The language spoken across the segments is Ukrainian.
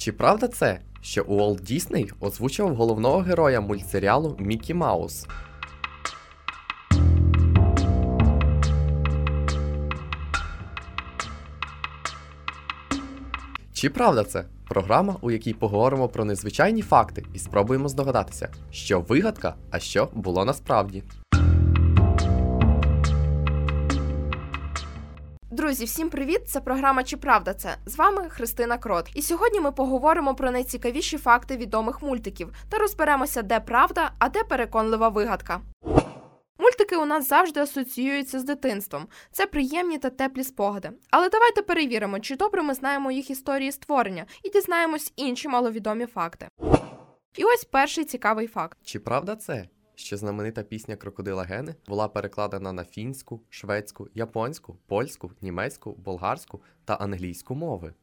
Чи правда це, що Уолт Дісней озвучував головного героя мультсеріалу Мікі Маус? Чи правда це? Програма, у якій поговоримо про незвичайні факти і спробуємо здогадатися, що вигадка, а що було насправді. Друзі, всім привіт! Це програма Чи правда це? З вами Христина Крот. І сьогодні ми поговоримо про найцікавіші факти відомих мультиків та розберемося, де правда, а де переконлива вигадка. Мультики у нас завжди асоціюються з дитинством. Це приємні та теплі спогади. Але давайте перевіримо, чи добре ми знаємо їх історії створення і дізнаємось інші маловідомі факти. І ось перший цікавий факт. Чи правда це, що знаменита пісня Крокодила Гени була перекладена на фінську, шведську, японську, польську, німецьку, болгарську та англійську мови?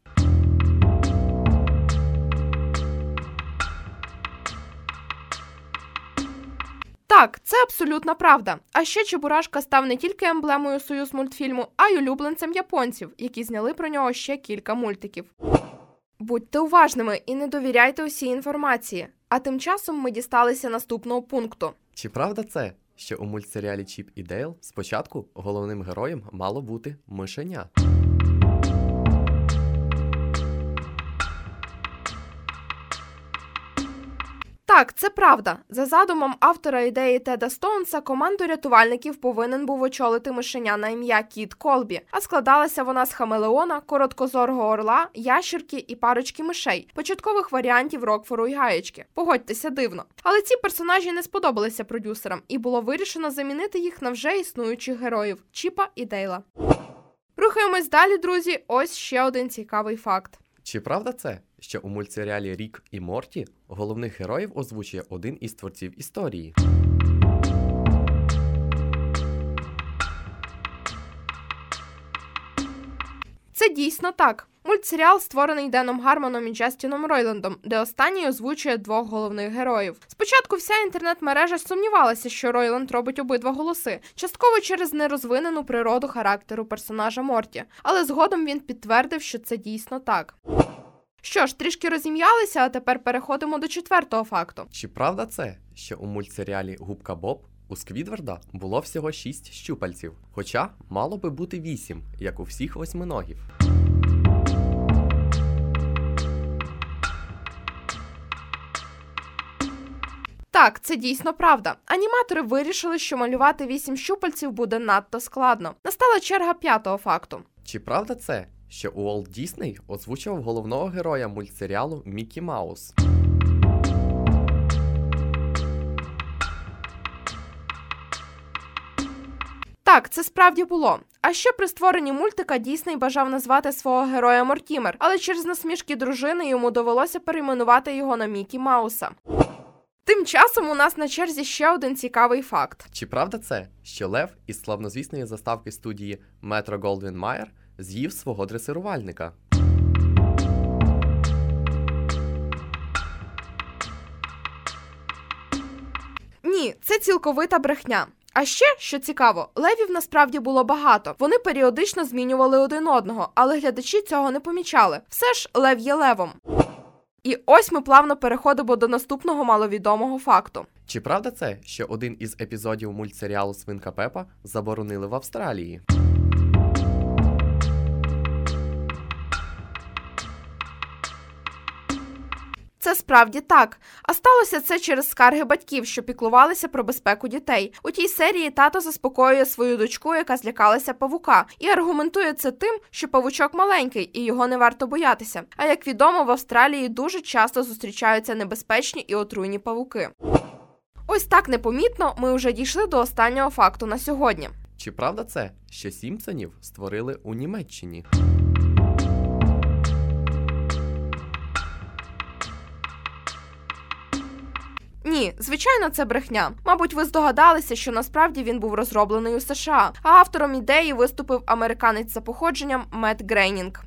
Так, це абсолютна правда. А ще Чебурашка став не тільки емблемою Союзмультфільму, а й улюбленцем японців, які зняли про нього ще кілька мультиків. Будьте уважними і не довіряйте усій інформації. А тим часом ми дісталися наступного пункту. Чи правда це, що у мультсеріалі Чіп і Дейл спочатку головним героєм мало бути мишеня? Так, це правда. За задумом автора ідеї Теда Стоунса, команду рятувальників повинен був очолити мишеня на ім'я Кіт Колбі, а складалася вона з хамелеона, короткозорого орла, ящерки і парочки мишей, початкових варіантів Рокфору і Гаєчки. Погодьтеся дивно. Але ці персонажі не сподобалися продюсерам, і було вирішено замінити їх на вже існуючих героїв Чіпа і Дейла. Рухаємось далі, друзі. Ось ще один цікавий факт. Чи правда це, що у мультсеріалі Рік і Морті головних героїв озвучує один із творців історії? Це дійсно так. Мультсеріал створений Деном Гармоном і Джастіном Ройландом, де останній озвучує двох головних героїв. Спочатку вся інтернет-мережа сумнівалася, що Ройланд робить обидва голоси, частково через нерозвинену природу характеру персонажа Морті, але згодом він підтвердив, що це дійсно так. Що ж, трішки розім'ялися, а тепер переходимо до четвертого факту. Чи правда це, що у мультсеріалі Губка Боб у Сквідварда було всього 6 щупальців, хоча мало би бути 8, як у всіх восьминогів? Так, це дійсно правда. Аніматори вирішили, що малювати вісім щупальців буде надто складно. Настала черга п'ятого факту. Чи правда це, що Уолт Дісней озвучував головного героя мультсеріалу Мікі Маус? Так, це справді було. А ще при створенні мультика Дісней бажав назвати свого героя Мортімер, але через насмішки дружини йому довелося перейменувати його на Мікі Мауса. Тим часом у нас на черзі ще один цікавий факт. Чи правда це, що Лев із славнозвісної заставки студії Метро Голдвін Майер з'їв свого дресирувальника? Ні, це цілковита брехня. А ще, що цікаво, левів насправді було багато. Вони періодично змінювали один одного, але глядачі цього не помічали. Все ж лев є левом. І ось ми плавно переходимо до наступного маловідомого факту. Чи правда це, що один із епізодів мультсеріалу Свинка Пепа заборонили в Австралії? Це справді так. А сталося це через скарги батьків, що піклувалися про безпеку дітей. У тій серії тато заспокоює свою дочку, яка злякалася павука, і аргументує це тим, що павучок маленький і його не варто боятися. А як відомо, в Австралії дуже часто зустрічаються небезпечні і отруйні павуки. Ось так непомітно ми вже дійшли до останнього факту на сьогодні. Чи правда це, що Сімпсонів створили у Німеччині? Ні, звичайно, це брехня. Мабуть, ви здогадалися, що насправді він був розроблений у США, а автором ідеї виступив американець за походженням Мет Грейнінг.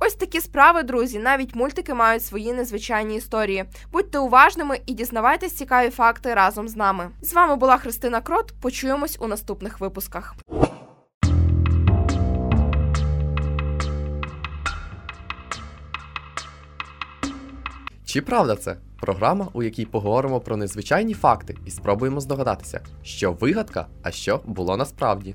Ось такі справи, друзі. Навіть мультики мають свої незвичайні історії. Будьте уважними і дізнавайтесь цікаві факти разом з нами. З вами була Христина Крот. Почуємось у наступних випусках. Чи правда це? Програма, у якій поговоримо про незвичайні факти і спробуємо здогадатися, що вигадка, а що було насправді.